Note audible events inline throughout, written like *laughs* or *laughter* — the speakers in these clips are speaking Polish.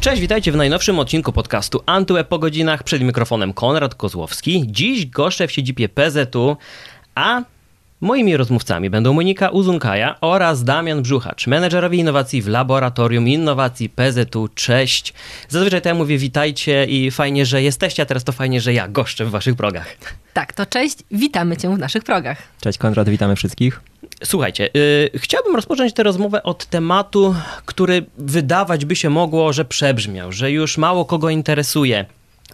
Cześć, witajcie w najnowszym odcinku podcastu Antyweb po godzinach. Przed mikrofonem Konrad Kozłowski. Dziś goszczę w siedzibie PZU, a moimi rozmówcami będą Monika Uzunkaja oraz Damian Brzuchacz, menedżerowie innowacji w Laboratorium Innowacji PZU. Cześć. Zazwyczaj to ja mówię witajcie i fajnie, że jesteście, a teraz to fajnie, że ja goszczę w waszych progach. Tak, to cześć, witamy cię w naszych progach. Cześć Konrad, witamy wszystkich. Słuchajcie, yy, chciałbym rozpocząć tę rozmowę od tematu, który wydawać by się mogło, że przebrzmiał, że już mało kogo interesuje,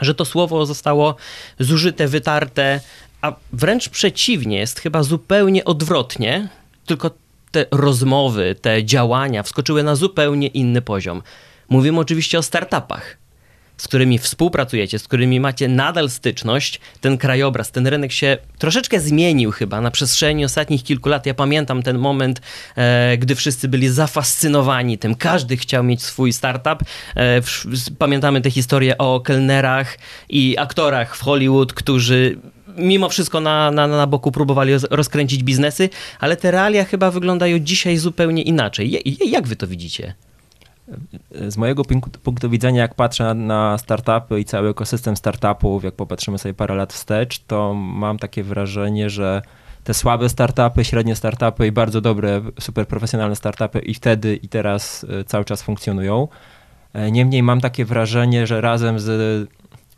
że to słowo zostało zużyte, wytarte, a wręcz przeciwnie, jest chyba zupełnie odwrotnie, tylko te rozmowy, te działania wskoczyły na zupełnie inny poziom. Mówimy oczywiście o startupach z którymi współpracujecie, z którymi macie nadal styczność, ten krajobraz, ten rynek się troszeczkę zmienił chyba na przestrzeni ostatnich kilku lat. Ja pamiętam ten moment, e, gdy wszyscy byli zafascynowani tym, każdy chciał mieć swój startup. E, w, pamiętamy te historie o kelnerach i aktorach w Hollywood, którzy mimo wszystko na, na, na boku próbowali rozkręcić biznesy, ale te realia chyba wyglądają dzisiaj zupełnie inaczej. Jak wy to widzicie? Z mojego punktu widzenia, jak patrzę na startupy i cały ekosystem startupów, jak popatrzymy sobie parę lat wstecz, to mam takie wrażenie, że te słabe startupy, średnie startupy i bardzo dobre, super profesjonalne startupy i wtedy i teraz e, cały czas funkcjonują. E, niemniej mam takie wrażenie, że razem z,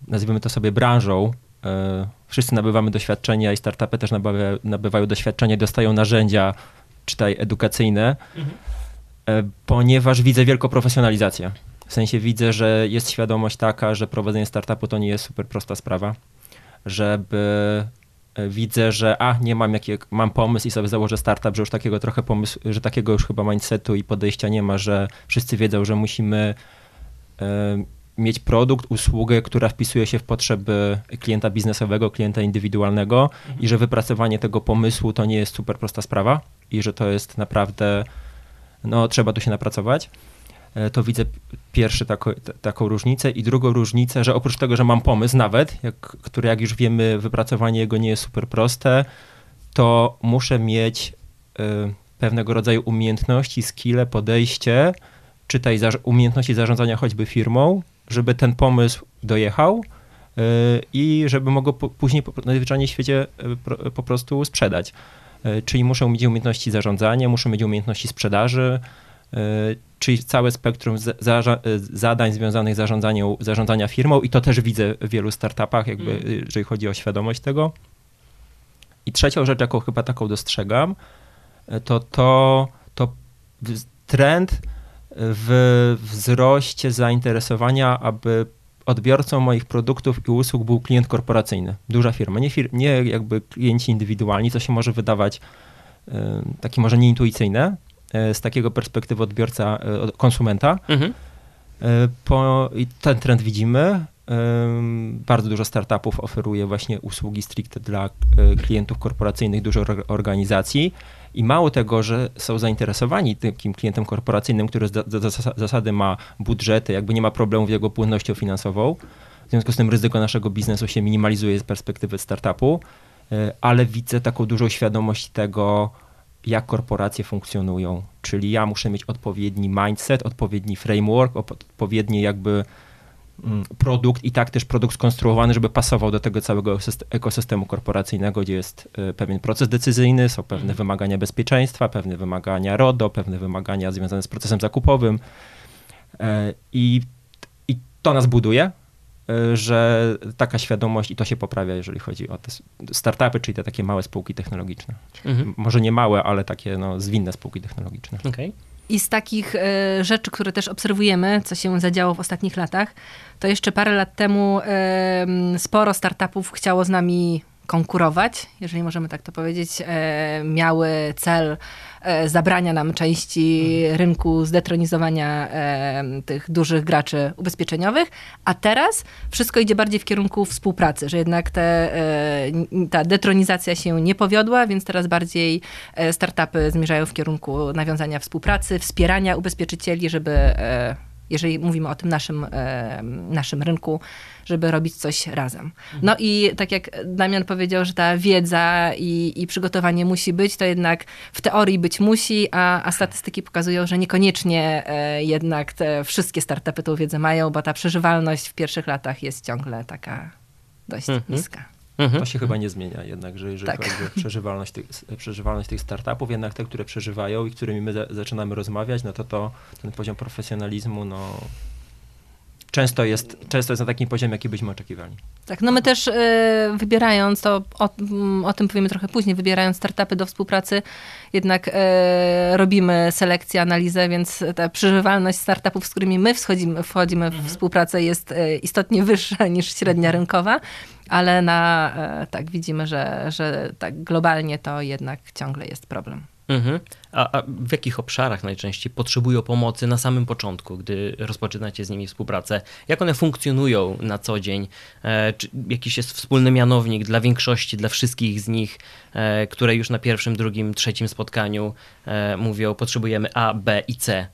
nazwijmy to sobie branżą, e, wszyscy nabywamy doświadczenia i startupy też nabywają, doświadczenia, dostają narzędzia, czytaj edukacyjne. Mhm ponieważ widzę wielką profesjonalizację. W sensie widzę, że jest świadomość taka, że prowadzenie startupu to nie jest super prosta sprawa, żeby e, widzę, że a, nie mam jakiego, mam pomysł i sobie założę startup, że już takiego trochę pomysłu, że takiego już chyba mindsetu i podejścia nie ma, że wszyscy wiedzą, że musimy y, mieć produkt, usługę, która wpisuje się w potrzeby klienta biznesowego, klienta indywidualnego i że wypracowanie tego pomysłu to nie jest super prosta sprawa i że to jest naprawdę no trzeba tu się napracować, e, to widzę pierwszy tako, taką różnicę i drugą różnicę, że oprócz tego, że mam pomysł nawet, jak, który jak już wiemy wypracowanie jego nie jest super proste, to muszę mieć y, pewnego rodzaju umiejętności, skille, podejście, czytaj za, umiejętności zarządzania choćby firmą, żeby ten pomysł dojechał y, i żeby mogło później po, najzwyczajniej w świecie y, po prostu sprzedać. E, czyli muszą mieć umiejętności zarządzania, muszą mieć umiejętności sprzedaży, e, czyli całe spektrum e, zadań związanych z zarządzaniem, zarządzania firmą i to też widzę w wielu startupach, jakby, mm. jeżeli chodzi o świadomość tego. I trzecią rzecz, jaką chyba taką dostrzegam, to to, to trend w wzroście zainteresowania, aby odbiorcą moich produktów i usług był klient korporacyjny, duża firma, nie, fir nie jakby klienci indywidualni, co się może wydawać y, takie może nieintuicyjne y, z takiego perspektywy odbiorca, y, konsumenta. Mhm. Po, I ten trend widzimy. Bardzo dużo startupów oferuje właśnie usługi stricte dla klientów korporacyjnych, dużo organizacji. I mało tego, że są zainteresowani takim klientem korporacyjnym, który z zasady ma budżety, jakby nie ma problemów z jego płynnością finansową. W związku z tym ryzyko naszego biznesu się minimalizuje z perspektywy startupu, e, ale widzę taką dużą świadomość tego, jak korporacje funkcjonują. Czyli ja muszę mieć odpowiedni mindset, odpowiedni framework, odpowiednie jakby produkt i tak też produkt skonstruowany, żeby pasował do tego całego ekosystemu korporacyjnego, gdzie jest e, pewien proces decyzyjny, są pewne mhm. wymagania bezpieczeństwa, pewne wymagania RODO, pewne wymagania związane z procesem zakupowym. E, I, i to nas buduje, e, że taka świadomość i to się poprawia, jeżeli chodzi o te startupy, czyli te takie małe spółki technologiczne. Mhm. Może nie małe, ale takie no, zwinne spółki technologiczne. Okay. I z takich y, rzeczy, które też obserwujemy, co się zadziało w ostatnich latach, to jeszcze parę lat temu sporo startupów chciało z nami konkurować, jeżeli możemy tak to powiedzieć, e, miały cel e, zabrania nam części mhm. rynku, zdetronizowania e, tych dużych graczy ubezpieczeniowych, a teraz wszystko idzie bardziej w kierunku współpracy, że jednak te, ta detronizacja się nie powiodła, więc teraz bardziej startupy zmierzają w kierunku nawiązania współpracy, wspierania ubezpieczycieli, żeby jeżeli mówimy o tym naszym, e, naszym rynku, żeby robić coś razem. No i tak jak Damian powiedział, że ta wiedza i, i przygotowanie musi być, to jednak w teorii być musi, a, a statystyki pokazują, że niekoniecznie e, jednak te wszystkie startupy tą wiedzę mają, bo ta przeżywalność w pierwszych latach jest ciągle taka dość Mhm. niska. Mhm. To się chyba nie zmienia jednak, że jeżeli Tak. chodzi o przeżywalność tych, przeżywalność tych startupów, jednak te, które przeżywają i którymi my za, zaczynamy rozmawiać, no to, to ten poziom profesjonalizmu, no często jest, często jest na takim poziomie, jaki byśmy oczekiwali. Tak, no my też e, wybierając, to o, mm, o tym powiemy trochę później, wybierając startupy do współpracy, jednak e, robimy selekcję, analizę, więc ta przeżywalność startupów, z którymi my wchodzimy, w współpracę jest e, istotnie *laughs* wyższa niż średnia rynkowa, ale na, e, tak widzimy, że, że tak globalnie to jednak ciągle jest problem. Mhm. A, a w jakich obszarach najczęściej potrzebują pomocy na samym początku, gdy rozpoczynacie z nimi współpracę? Jak one funkcjonują na co dzień? E, czy jakiś jest wspólny mianownik dla większości, dla wszystkich z nich, e, które już na pierwszym, drugim, trzecim spotkaniu e, mówią, potrzebujemy A, B i C?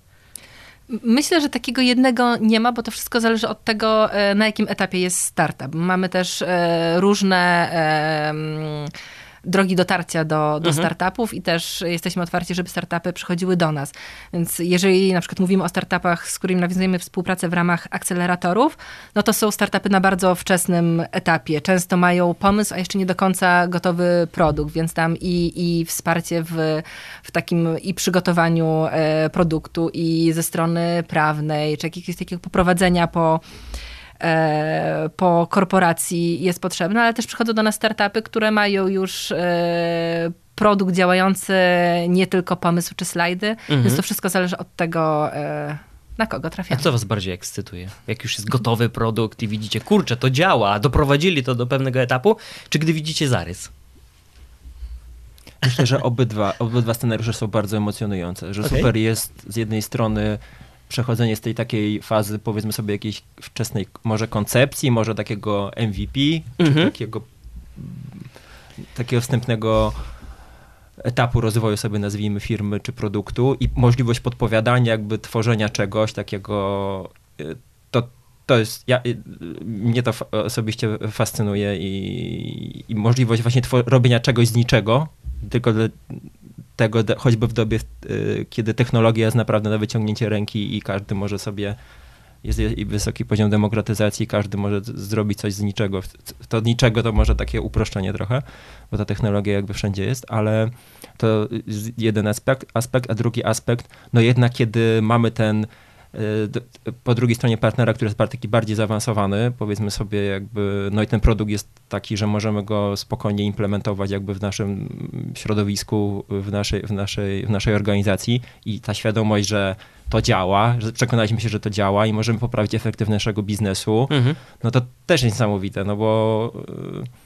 Myślę, że takiego jednego nie ma, bo to wszystko zależy od tego, e, na jakim etapie jest startup. Mamy też e, różne e, drogi dotarcia do, do startupów i też jesteśmy otwarci, żeby startupy przychodziły do nas. Więc jeżeli na przykład mówimy o startupach, z którymi nawiązujemy współpracę w ramach akceleratorów, no to są startupy na bardzo wczesnym etapie. Często mają pomysł, a jeszcze nie do końca gotowy produkt, więc tam i, i wsparcie w, w takim i przygotowaniu e, produktu i ze strony prawnej, czy jakiegoś takiego poprowadzenia po po korporacji jest potrzebne, ale też przychodzą do nas startupy, które mają już e, produkt działający, nie tylko pomysł czy slajdy, więc to wszystko zależy od tego, e, na kogo A trafiamy. co was bardziej ekscytuje? Jak już jest gotowy produkt i widzicie, kurczę, to działa, doprowadzili to do pewnego etapu, czy gdy widzicie zarys? Myślę, że obydwa, obydwa scenariusze są bardzo emocjonujące, że Okej. super jest z jednej strony przechodzenie z tej takiej fazy, powiedzmy sobie, jakiejś wczesnej może koncepcji, może takiego MVP, Mhm. czy takiego, takiego wstępnego etapu rozwoju sobie nazwijmy firmy czy produktu i możliwość podpowiadania, jakby tworzenia czegoś takiego, y, to, to jest, ja, y, mnie to osobiście fascynuje i, i możliwość właśnie robienia czegoś z niczego, tylko dla tego, choćby w dobie, y, kiedy technologia jest naprawdę na wyciągnięcie ręki i każdy może sobie, jest wysoki poziom demokratyzacji, każdy może zrobić coś z niczego. To niczego to może takie uproszczenie trochę, bo ta technologia jakby wszędzie jest, ale to jeden aspekt, aspekt, a drugi aspekt, no jednak kiedy mamy ten po drugiej stronie partnera, który jest taki bardziej zaawansowany, powiedzmy sobie jakby, no i ten produkt jest taki, że możemy go spokojnie implementować jakby w naszym środowisku, w naszej, w naszej, w naszej organizacji i ta świadomość, że to działa, że przekonaliśmy się, że to działa i możemy poprawić efektywność naszego biznesu, Mhm. no to też niesamowite, no bo y,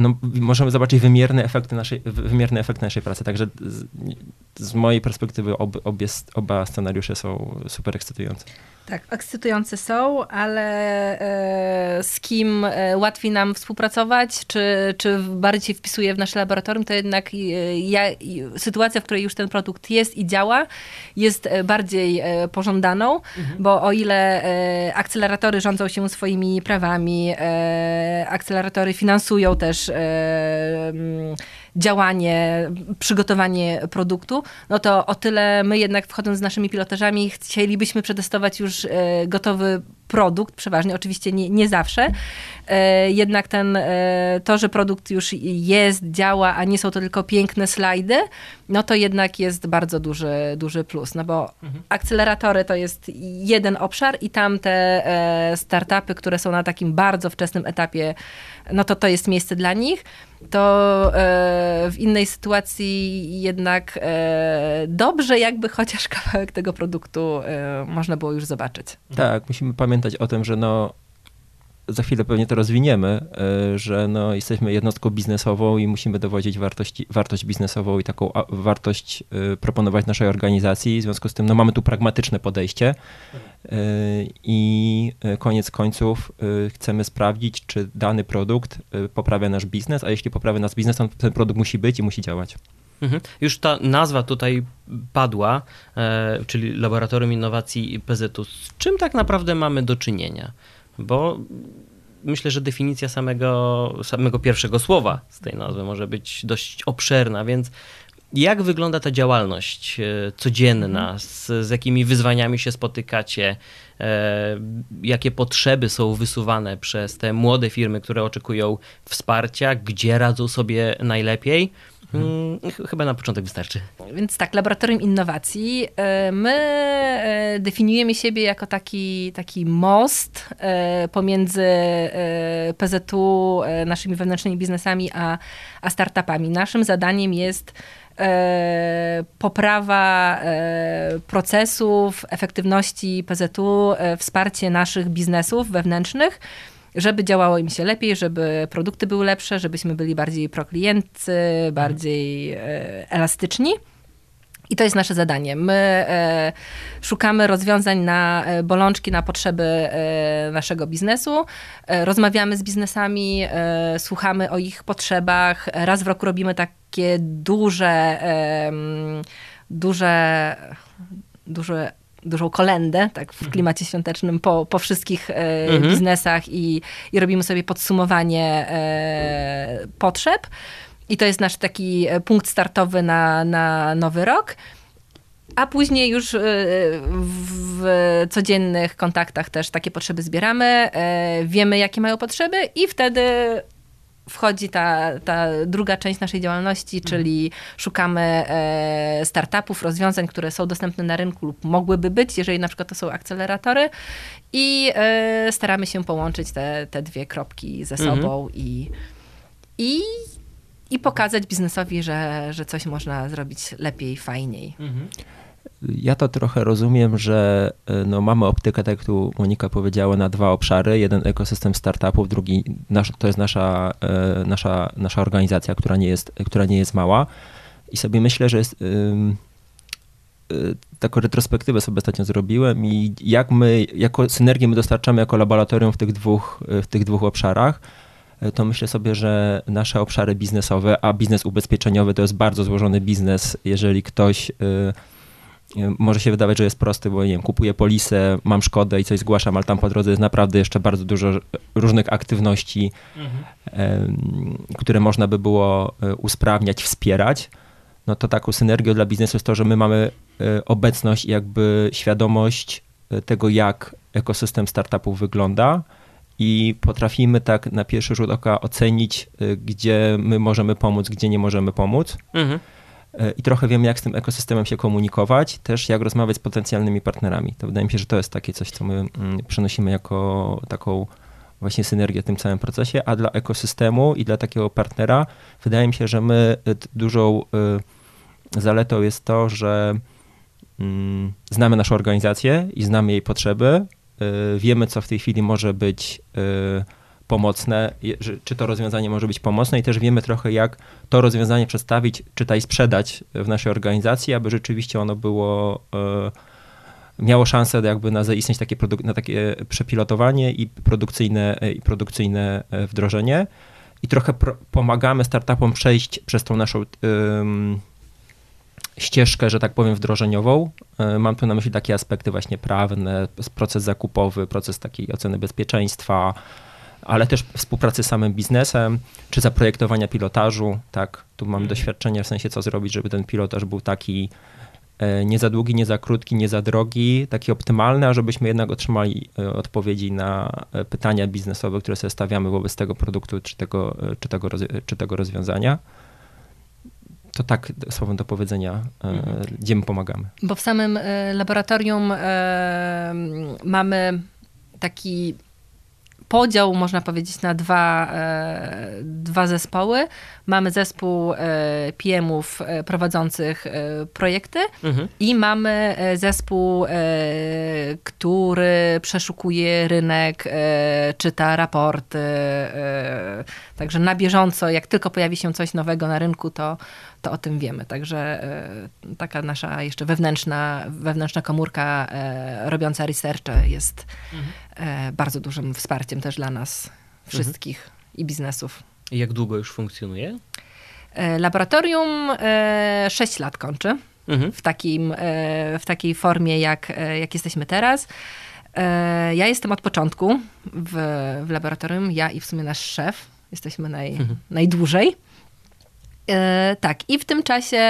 no, możemy zobaczyć wymierne efekty naszej, wy- wymierne efekty naszej pracy. Także z, z mojej perspektywy ob, obie, oba scenariusze są super ekscytujące. Tak, ekscytujące są, ale e, z kim e, łatwiej nam współpracować, czy, czy bardziej wpisuje w nasze laboratorium, to jednak e, ja, sytuacja, w której już ten produkt jest i działa, jest bardziej pożądaną, bo o ile akceleratory rządzą się swoimi prawami, akceleratory finansują też działanie, przygotowanie produktu, no to o tyle my jednak wchodząc z naszymi pilotażami chcielibyśmy przetestować już e, gotowy produkt, przeważnie, oczywiście nie, nie zawsze, e, jednak ten, e, to, że produkt już jest, działa, a nie są to tylko piękne slajdy, no to jednak jest bardzo duży, duży plus, no bo akceleratory to jest jeden obszar i tam te e, startupy, które są na takim bardzo wczesnym etapie, no to to jest miejsce dla nich, to w innej sytuacji jednak dobrze jakby chociaż kawałek tego produktu można było już zobaczyć. Tak, musimy pamiętać o tym, że no za chwilę pewnie to rozwiniemy, y, że no jesteśmy jednostką biznesową i musimy dowodzić wartości, wartość biznesową i taką wartość y, proponować naszej organizacji. W związku z tym no, mamy tu pragmatyczne podejście y, i koniec końców chcemy sprawdzić, czy dany produkt poprawia nasz biznes, a jeśli poprawia nasz biznes, to ten produkt musi być i musi działać. Mhm. Już ta nazwa tutaj padła, e, czyli Laboratorium Innowacji PZU. Z czym tak naprawdę mamy do czynienia? Bo myślę, że definicja samego, samego pierwszego słowa z tej nazwy może być dość obszerna, więc jak wygląda ta działalność e, codzienna? Z, z jakimi wyzwaniami się spotykacie? E, jakie potrzeby są wysuwane przez te młode firmy, które oczekują wsparcia? Gdzie radzą sobie najlepiej? Hmm, chyba na początek wystarczy. Więc tak, Laboratorium Innowacji. E, my e, definiujemy siebie jako taki, taki most e, pomiędzy PZU, naszymi wewnętrznymi biznesami, a, a startupami. Naszym zadaniem jest poprawa procesów, efektywności PZU, wsparcie naszych biznesów wewnętrznych żeby działało im się lepiej, żeby produkty były lepsze, żebyśmy byli bardziej proklientcy, bardziej e, elastyczni. I to jest nasze zadanie. My e, szukamy rozwiązań na e, bolączki, na potrzeby naszego biznesu. Rozmawiamy z biznesami, słuchamy o ich potrzebach. Raz w roku robimy takie duże, duże, duże dużą kolendę, tak w mhm. klimacie świątecznym, po, po wszystkich e, mhm. biznesach i, i robimy sobie podsumowanie e, potrzeb. I to jest nasz taki e, punkt startowy na, na nowy rok. A później już e, w codziennych kontaktach też takie potrzeby zbieramy, e, wiemy jakie mają potrzeby i wtedy wchodzi ta, ta druga część naszej działalności, mhm. czyli szukamy e, startupów, rozwiązań, które są dostępne na rynku lub mogłyby być, jeżeli na przykład to są akceleratory i e, staramy się połączyć te, te dwie kropki ze mhm. sobą mhm. i, i, i pokazać biznesowi, że, że coś można zrobić lepiej, fajniej. Mhm. Ja to trochę rozumiem, że e, no, mamy optykę, tak jak tu Monika powiedziała, na dwa obszary. Jeden ekosystem startupów, drugi nasz, to jest nasza, e, nasza, nasza organizacja, która nie, jest, która nie jest mała. I sobie myślę, że jest, yy, taką retrospektywę sobie ostatnio zrobiłem i jak my, jako synergię my dostarczamy jako laboratorium w tych dwóch, w tych dwóch obszarach, to myślę sobie, że nasze obszary biznesowe, a biznes ubezpieczeniowy to jest bardzo złożony biznes, jeżeli ktoś... Yy, może się wydawać, że jest prosty, bo nie wiem, kupuję polisę, mam szkodę i coś zgłaszam, ale tam po drodze jest naprawdę jeszcze bardzo dużo różnych aktywności, mhm. które można by było e, usprawniać, wspierać. No to taką synergią dla biznesu jest to, że my mamy e, obecność i jakby świadomość tego, jak ekosystem startupów wygląda i potrafimy tak na pierwszy rzut oka ocenić, gdzie my możemy pomóc, gdzie nie możemy pomóc. Mhm. E, i trochę wiemy, jak z tym ekosystemem się komunikować, też jak rozmawiać z potencjalnymi partnerami. To wydaje mi się, że to jest takie coś, co my mm, przenosimy jako taką właśnie synergię w tym całym procesie, a dla ekosystemu i dla takiego partnera wydaje mi się, że my e, dużą e, zaletą jest to, że mm, znamy naszą organizację i znamy jej potrzeby, wiemy, co w tej chwili może być pomocne, czy to rozwiązanie może być pomocne i też wiemy trochę, jak to rozwiązanie przedstawić, czytaj sprzedać w naszej organizacji, aby rzeczywiście ono było e, miało szansę jakby na zaistnieć takie na takie przepilotowanie i produkcyjne, e, i produkcyjne e, wdrożenie. I trochę pomagamy startupom przejść przez tą naszą ścieżkę, że tak powiem, wdrożeniową. Mam tu na myśli takie aspekty właśnie prawne, proces zakupowy, proces takiej oceny bezpieczeństwa, ale też współpracy z samym biznesem, czy zaprojektowania pilotażu, tak, tu mamy mhm. doświadczenie w sensie co zrobić, żeby ten pilotaż był taki e, nie za długi, nie za krótki, nie za drogi, taki optymalny, a żebyśmy jednak otrzymali e, odpowiedzi na e, pytania biznesowe, które sobie stawiamy wobec tego produktu czy tego, czy tego, czy tego rozwiązania. To tak słowem do powiedzenia, mhm. gdzie my pomagamy. Bo w samym laboratorium mamy taki podział, można powiedzieć, na dwa, e, dwa zespoły. Mamy zespół e, PM-ów e, prowadzących projekty mhm. i mamy zespół, który przeszukuje rynek, czyta raporty. Także na bieżąco, jak tylko pojawi się coś nowego na rynku, to, to o tym wiemy. Także taka nasza jeszcze wewnętrzna, wewnętrzna komórka robiąca research jest mhm. Bardzo dużym wsparciem też dla nas wszystkich mhm. i biznesów. I jak długo już funkcjonuje? E, laboratorium e, 6 lat kończy Mhm. w, takim, e, w takiej formie, jak, e, jak jesteśmy teraz. E, Ja jestem od początku w, w laboratorium, ja i w sumie nasz szef. Jesteśmy naj, najdłużej. E, tak, i w tym czasie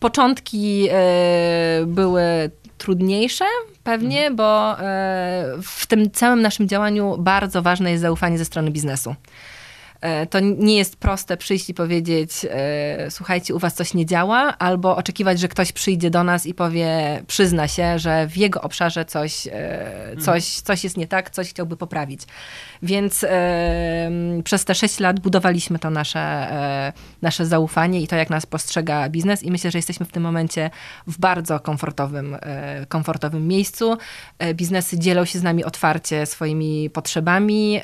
początki e, były trudniejsze pewnie, bo e, w tym całym naszym działaniu bardzo ważne jest zaufanie ze strony biznesu. E, To nie jest proste przyjść i powiedzieć, e, słuchajcie, u was coś nie działa, albo oczekiwać, że ktoś przyjdzie do nas i powie, przyzna się, że w jego obszarze coś, e, coś, coś jest nie tak, coś chciałby poprawić. Więc przez te sześć lat budowaliśmy to nasze, nasze zaufanie i to, jak nas postrzega biznes i myślę, że jesteśmy w tym momencie w bardzo komfortowym, komfortowym miejscu. Biznesy dzielą się z nami otwarcie swoimi potrzebami,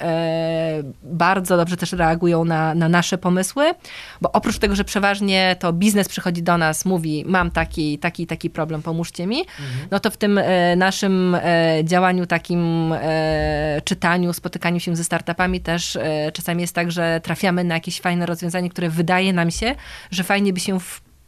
bardzo dobrze też reagują na, na nasze pomysły, bo oprócz tego, że przeważnie to biznes przychodzi do nas, mówi mam taki, taki, taki problem, pomóżcie mi, no to w tym e, naszym e, działaniu, takim e, czytaniu, spotykaniu się ze startupami też czasami jest tak, że trafiamy na jakieś fajne rozwiązanie, które wydaje nam się, że fajnie by się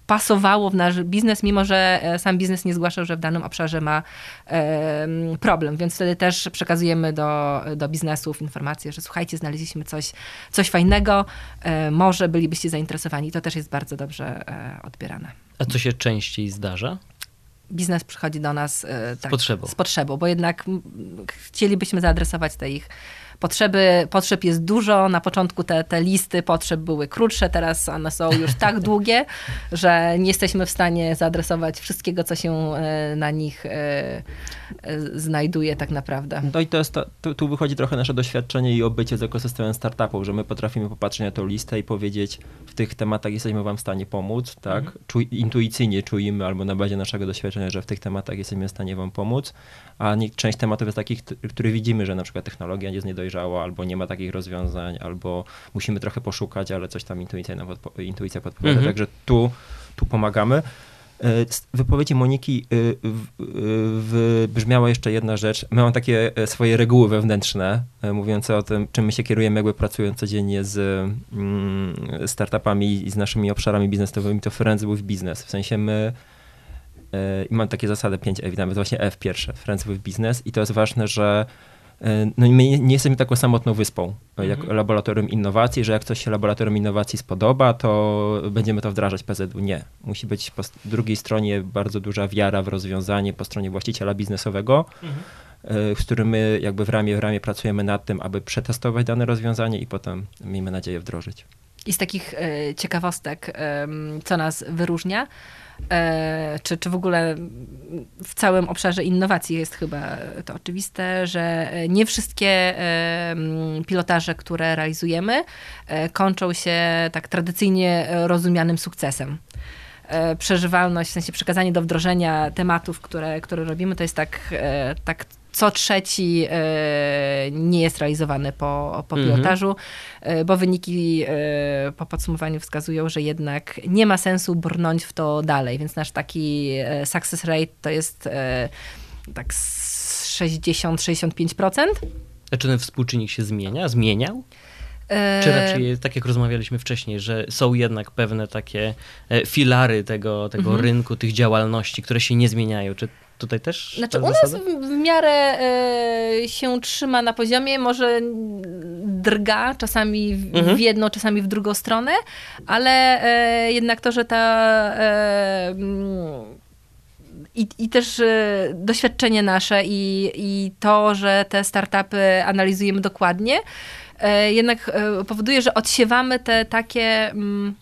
wpasowało w nasz biznes, mimo że e, sam biznes nie zgłaszał, że w danym obszarze ma em, problem. Więc wtedy też przekazujemy do, do biznesów informację, że słuchajcie, znaleźliśmy coś, coś fajnego, e, może bylibyście zainteresowani. To też jest bardzo dobrze e, odbierane A co się częściej zdarza? biznes przychodzi do nas tak, potrzebą. z potrzebą, bo jednak chcielibyśmy zaadresować te ich potrzeby. Potrzeb jest dużo. Na początku te, te listy potrzeb były krótsze, teraz one są już tak *laughs* długie, że nie jesteśmy w stanie zaadresować wszystkiego, co się e, na nich e, e, znajduje tak naprawdę. No i to jest to, tu, tu wychodzi trochę nasze doświadczenie i obycie z ekosystemem startupów, że my potrafimy popatrzeć na tą listę i powiedzieć, w tych tematach jesteśmy wam w stanie pomóc, tak? Czuj, intuicyjnie czujemy albo na bazie naszego doświadczenia, że w tych tematach jesteśmy w stanie wam pomóc, a nie, część tematów jest takich, które widzimy, że na przykład technologia jest albo nie ma takich rozwiązań, albo musimy trochę poszukać, ale coś tam intuicja, nam podpo- intuicja podpowiada, Mhm. także tu, tu pomagamy. E, Z wypowiedzi Moniki w- y, wybrzmiała jeszcze jedna rzecz. My mamy takie e, swoje reguły wewnętrzne, e, mówiące o tym, czym my się kierujemy, jakby pracując codziennie z mm, startupami i z naszymi obszarami biznesowymi, to Friends with Business. W sensie my e, i mam takie zasady 5F, nawet właśnie F pierwsze, Friends with Business i to jest ważne, że e, no i my nie, jesteśmy taką samotną wyspą, e, jak laboratorium innowacji, że jak coś się laboratorium innowacji spodoba, to będziemy to wdrażać PZU. Nie. Musi być po drugiej stronie bardzo duża wiara w rozwiązanie po stronie właściciela biznesowego, e, z którym my jakby w ramię w ramię pracujemy nad tym, aby przetestować dane rozwiązanie i potem, miejmy nadzieję, wdrożyć. I z takich e, ciekawostek, co nas wyróżnia, e, czy, czy w ogóle w całym obszarze innowacji jest chyba to oczywiste, że nie wszystkie pilotaże, które realizujemy, e, kończą się tak tradycyjnie rozumianym sukcesem. E, Przeżywalność, w sensie przekazanie do wdrożenia tematów, które, które robimy, to jest tak, e, tak co trzeci e, nie jest realizowany po, po Mhm. pilotażu, e, bo wyniki e, po podsumowaniu wskazują, że jednak nie ma sensu brnąć w to dalej, więc nasz taki success rate to jest tak z 60-65%. A czy ten współczynnik się zmienia? Zmieniał? Czy raczej, tak jak rozmawialiśmy wcześniej, że są jednak pewne takie filary tego, tego Mhm. rynku, tych działalności, które się nie zmieniają? Czy tutaj też Znaczy u nas w, miarę e, się trzyma na poziomie, może drga czasami w, Mhm. jedną, czasami w drugą stronę, ale e, jednak to, że ta e, mm, i, i też doświadczenie nasze i, i to, że te startupy analizujemy dokładnie, jednak powoduje, że odsiewamy te takie mm,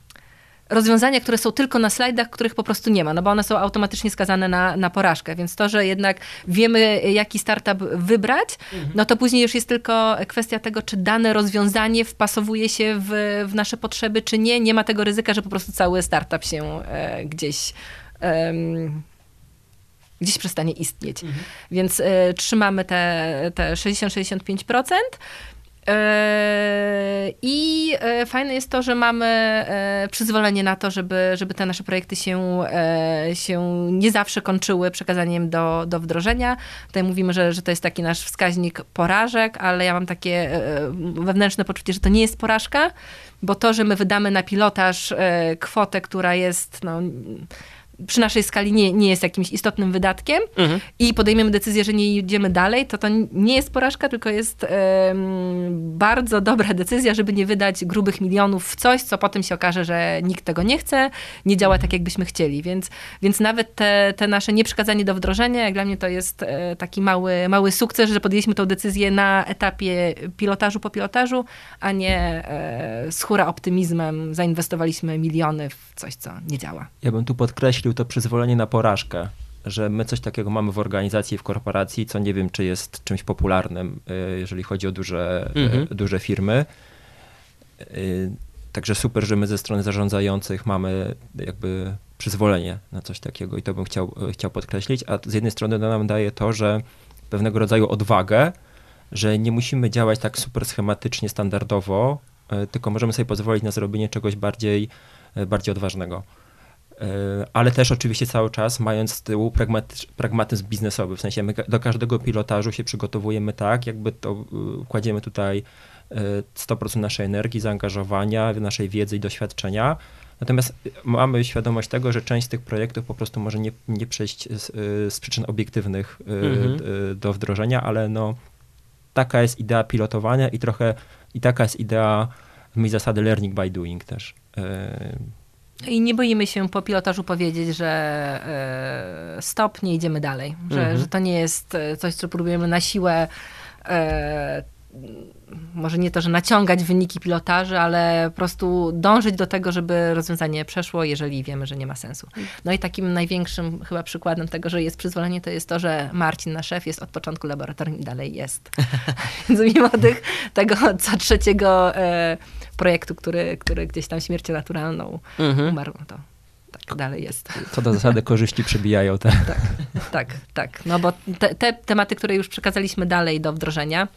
rozwiązania, które są tylko na slajdach, których po prostu nie ma, no bo one są automatycznie skazane na, na porażkę, więc to, że jednak wiemy, jaki startup wybrać, no to później już jest tylko kwestia tego, czy dane rozwiązanie wpasowuje się w, w nasze potrzeby, czy nie. Nie ma tego ryzyka, że po prostu cały startup się e, gdzieś... em, gdzieś przestanie istnieć. Więc e, trzymamy te, te 60-65%. E, I e, fajne jest to, że mamy e, przyzwolenie na to, żeby, żeby te nasze projekty się, się nie zawsze kończyły przekazaniem do, do wdrożenia. Tutaj mówimy, że, że to jest taki nasz wskaźnik porażek, ale ja mam takie wewnętrzne poczucie, że to nie jest porażka, bo to, że my wydamy na pilotaż kwotę, która jest no, przy naszej skali nie, nie jest jakimś istotnym wydatkiem mhm. i podejmiemy decyzję, że nie idziemy dalej, to to nie jest porażka, tylko jest bardzo dobra decyzja, żeby nie wydać grubych milionów w coś, co potem się okaże, że nikt tego nie chce, nie działa tak, jakbyśmy chcieli. Więc, więc nawet te, te nasze nieprzekazanie do wdrożenia, jak dla mnie to jest e, taki mały, mały sukces, że podjęliśmy tę decyzję na etapie pilotażu po pilotażu, a nie e, z hura optymizmem zainwestowaliśmy miliony w coś, co nie działa. Ja bym tu podkreślił, to przyzwolenie na porażkę, że my coś takiego mamy w organizacji, w korporacji, co nie wiem, czy jest czymś popularnym, y, jeżeli chodzi o duże, y, mhm. duże firmy. Y, także super, że my ze strony zarządzających mamy jakby przyzwolenie na coś takiego i to bym chciał, chciał podkreślić. A z jednej strony to nam daje to, że pewnego rodzaju odwagę, że nie musimy działać tak super schematycznie, standardowo, tylko możemy sobie pozwolić na zrobienie czegoś bardziej, bardziej odważnego. E, ale też oczywiście cały czas mając z tyłu pragmatyzm biznesowy, w sensie my do każdego pilotażu się przygotowujemy tak, jakby to y, kładziemy tutaj 100% e, naszej energii, zaangażowania, naszej wiedzy i doświadczenia. Natomiast mamy świadomość tego, że część z tych projektów po prostu może nie, nie przejść z, y, z przyczyn obiektywnych y, mhm. do wdrożenia, ale no taka jest idea pilotowania i trochę i taka jest idea mi zasady learning by doing też. I nie boimy się po pilotażu powiedzieć, że e, stop, nie idziemy dalej. Że, mhm. że to nie jest e, coś, co próbujemy na siłę e, może nie to, że naciągać wyniki pilotaży, ale po prostu dążyć do tego, żeby rozwiązanie przeszło, jeżeli wiemy, że nie ma sensu. No i takim największym chyba przykładem tego, że jest przyzwolenie, to jest to, że Marcin, nasz szef, jest od początku laboratorium i dalej jest. *laughs* Więc mimo tych, tego co trzeciego e, projektu, który, który gdzieś tam śmiercią naturalną mhm. umarł, no to tak dalej jest. Co do zasady korzyści przebijają te. Tak, tak, tak. No bo te, te tematy, które już przekazaliśmy dalej do wdrożenia,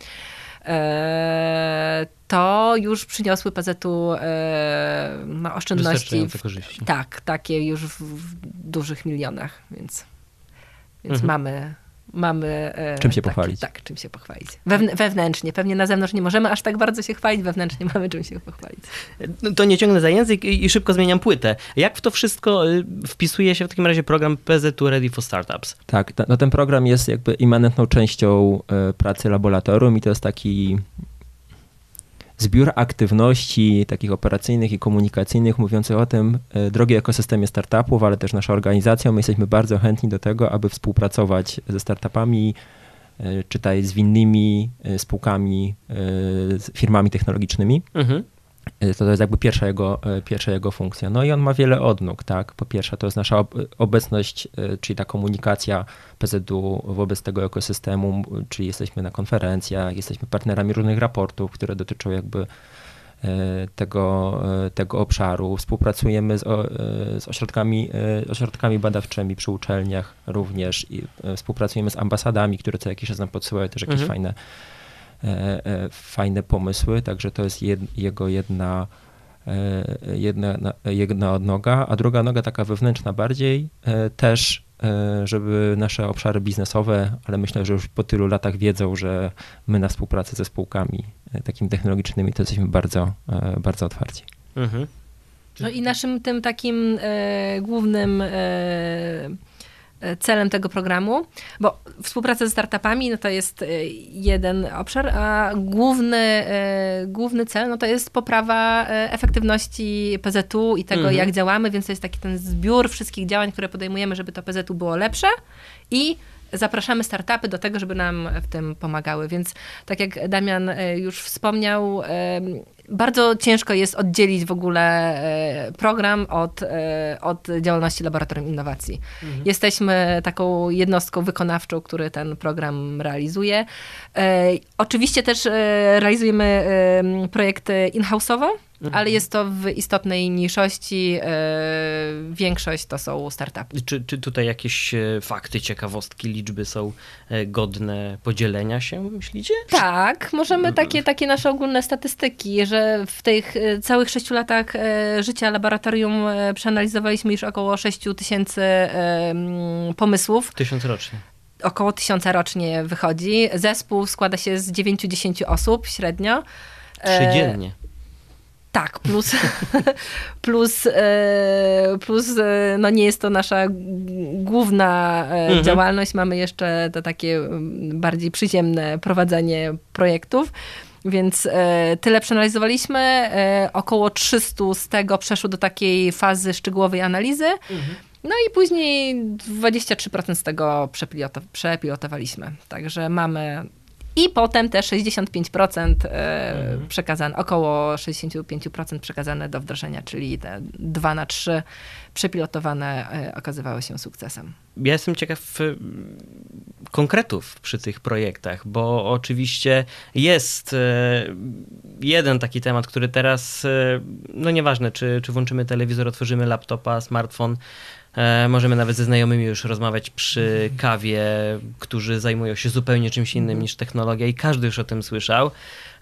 to już przyniosły PZ-u e, no, oszczędności. W, korzyści. Tak, takie już w, w dużych milionach, więc, więc mhm. mamy mamy... E, czym się tak, pochwalić. Tak, czym się pochwalić. wewnętrznie. Pewnie na zewnątrz nie możemy aż tak bardzo się chwalić, wewnętrznie mamy czym się pochwalić. No, to nie ciągnę za język i szybko zmieniam płytę. Jak w to wszystko y, wpisuje się w takim razie program PZU Ready for Startups? Tak, no ten program jest jakby immanentną częścią e, pracy laboratorium i to jest taki zbiór aktywności takich operacyjnych i komunikacyjnych mówiących o tym, e, drogi ekosystemie startupów, ale też nasza organizacja, my jesteśmy bardzo chętni do tego, aby współpracować ze startupami, e, czytaj z innymi e, spółkami, z firmami technologicznymi. Mhm. To, to jest jakby pierwsza jego, e, pierwsza jego funkcja. No i on ma wiele odnóg, tak? Po pierwsze, to jest nasza obecność, e, czyli ta komunikacja PZU wobec tego ekosystemu, czyli jesteśmy na konferencjach, jesteśmy partnerami różnych raportów, które dotyczą jakby tego, tego obszaru. Współpracujemy z, z ośrodkami, ośrodkami badawczymi przy uczelniach również i współpracujemy z ambasadami, które co jakiś czas nam podsyłają też jakieś mhm. fajne fajne pomysły, także to jest jed, jego jedna, e, jedna, jedna odnoga, a druga noga taka wewnętrzna bardziej też, żeby nasze obszary biznesowe, ale myślę, że już po tylu latach wiedzą, że my na współpracy ze spółkami takimi technologicznymi to jesteśmy bardzo, bardzo otwarci. Mhm. No i naszym tym takim e, głównym e, E, celem tego programu, bo współpraca ze startupami no to jest e, jeden obszar, a główny, e, główny cel no to jest poprawa efektywności PZU i tego, mhm. jak działamy, więc to jest taki ten zbiór wszystkich działań, które podejmujemy, żeby to PZU było lepsze i zapraszamy startupy do tego, żeby nam w tym pomagały. Więc tak jak Damian już wspomniał, bardzo ciężko jest oddzielić w ogóle e, program od, e, od działalności Laboratorium Innowacji. Mhm. Jesteśmy taką jednostką wykonawczą, który ten program realizuje. E, oczywiście też realizujemy projekty in-house'owo. Ale jest to w istotnej mniejszości. E, większość to są startupy. Czy, czy tutaj jakieś e, fakty, ciekawostki, liczby są e, godne podzielenia się, myślicie? Tak, możemy takie, takie nasze ogólne statystyki, że w tych całych sześciu latach życia laboratorium przeanalizowaliśmy już około 6 tysięcy pomysłów. Tysiąc rocznie około tysiąca rocznie wychodzi. Zespół składa się z 9-10 osób średnio. Trzy dziennie. Tak, plus, *laughs* plus, e, plus e, no nie jest to nasza główna e, mhm. działalność. Mamy jeszcze to takie bardziej przyziemne prowadzenie projektów. Więc tyle przeanalizowaliśmy. około 300 z tego przeszło do takiej fazy szczegółowej analizy. Mhm. No i później 23% z tego przepilotowaliśmy. Także mamy i potem te 65% e, mhm. przekazane, około 65% przekazane do wdrożenia, czyli te 2 na 3 przepilotowane e, okazywały się sukcesem. Ja jestem ciekaw e, konkretów przy tych projektach, bo oczywiście jest jeden taki temat, który teraz, no nieważne, czy, czy włączymy telewizor, otworzymy laptopa, smartfon, E, możemy nawet ze znajomymi już rozmawiać przy kawie, którzy zajmują się zupełnie czymś innym mhm. niż technologia i każdy już o tym słyszał.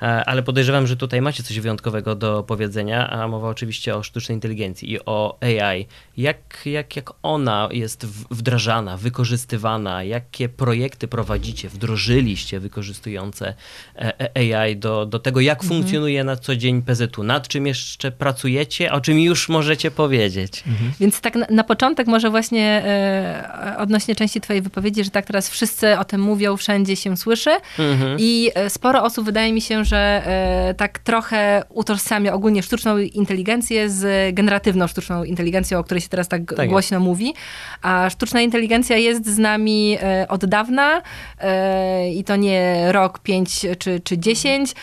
E, ale podejrzewam, że tutaj macie coś wyjątkowego do powiedzenia, a mowa oczywiście o sztucznej inteligencji i o AI. Jak, jak, jak ona jest wdrażana, wykorzystywana, jakie projekty prowadzicie, wdrożyliście wykorzystujące e, AI do, do tego, jak mhm. funkcjonuje na co dzień PZU, nad czym jeszcze pracujecie, o czym już możecie powiedzieć. Mhm. Więc tak na, na, początek może właśnie e, odnośnie części twojej wypowiedzi, że tak teraz wszyscy o tym mówią, wszędzie się słyszy mhm. i sporo osób wydaje mi się, że e, tak trochę utożsamia ogólnie sztuczną inteligencję z generatywną sztuczną inteligencją, o której się teraz tak, tak głośno mówi. A sztuczna inteligencja jest z nami e, od dawna e, i to nie rok, pięć czy, czy dziesięć.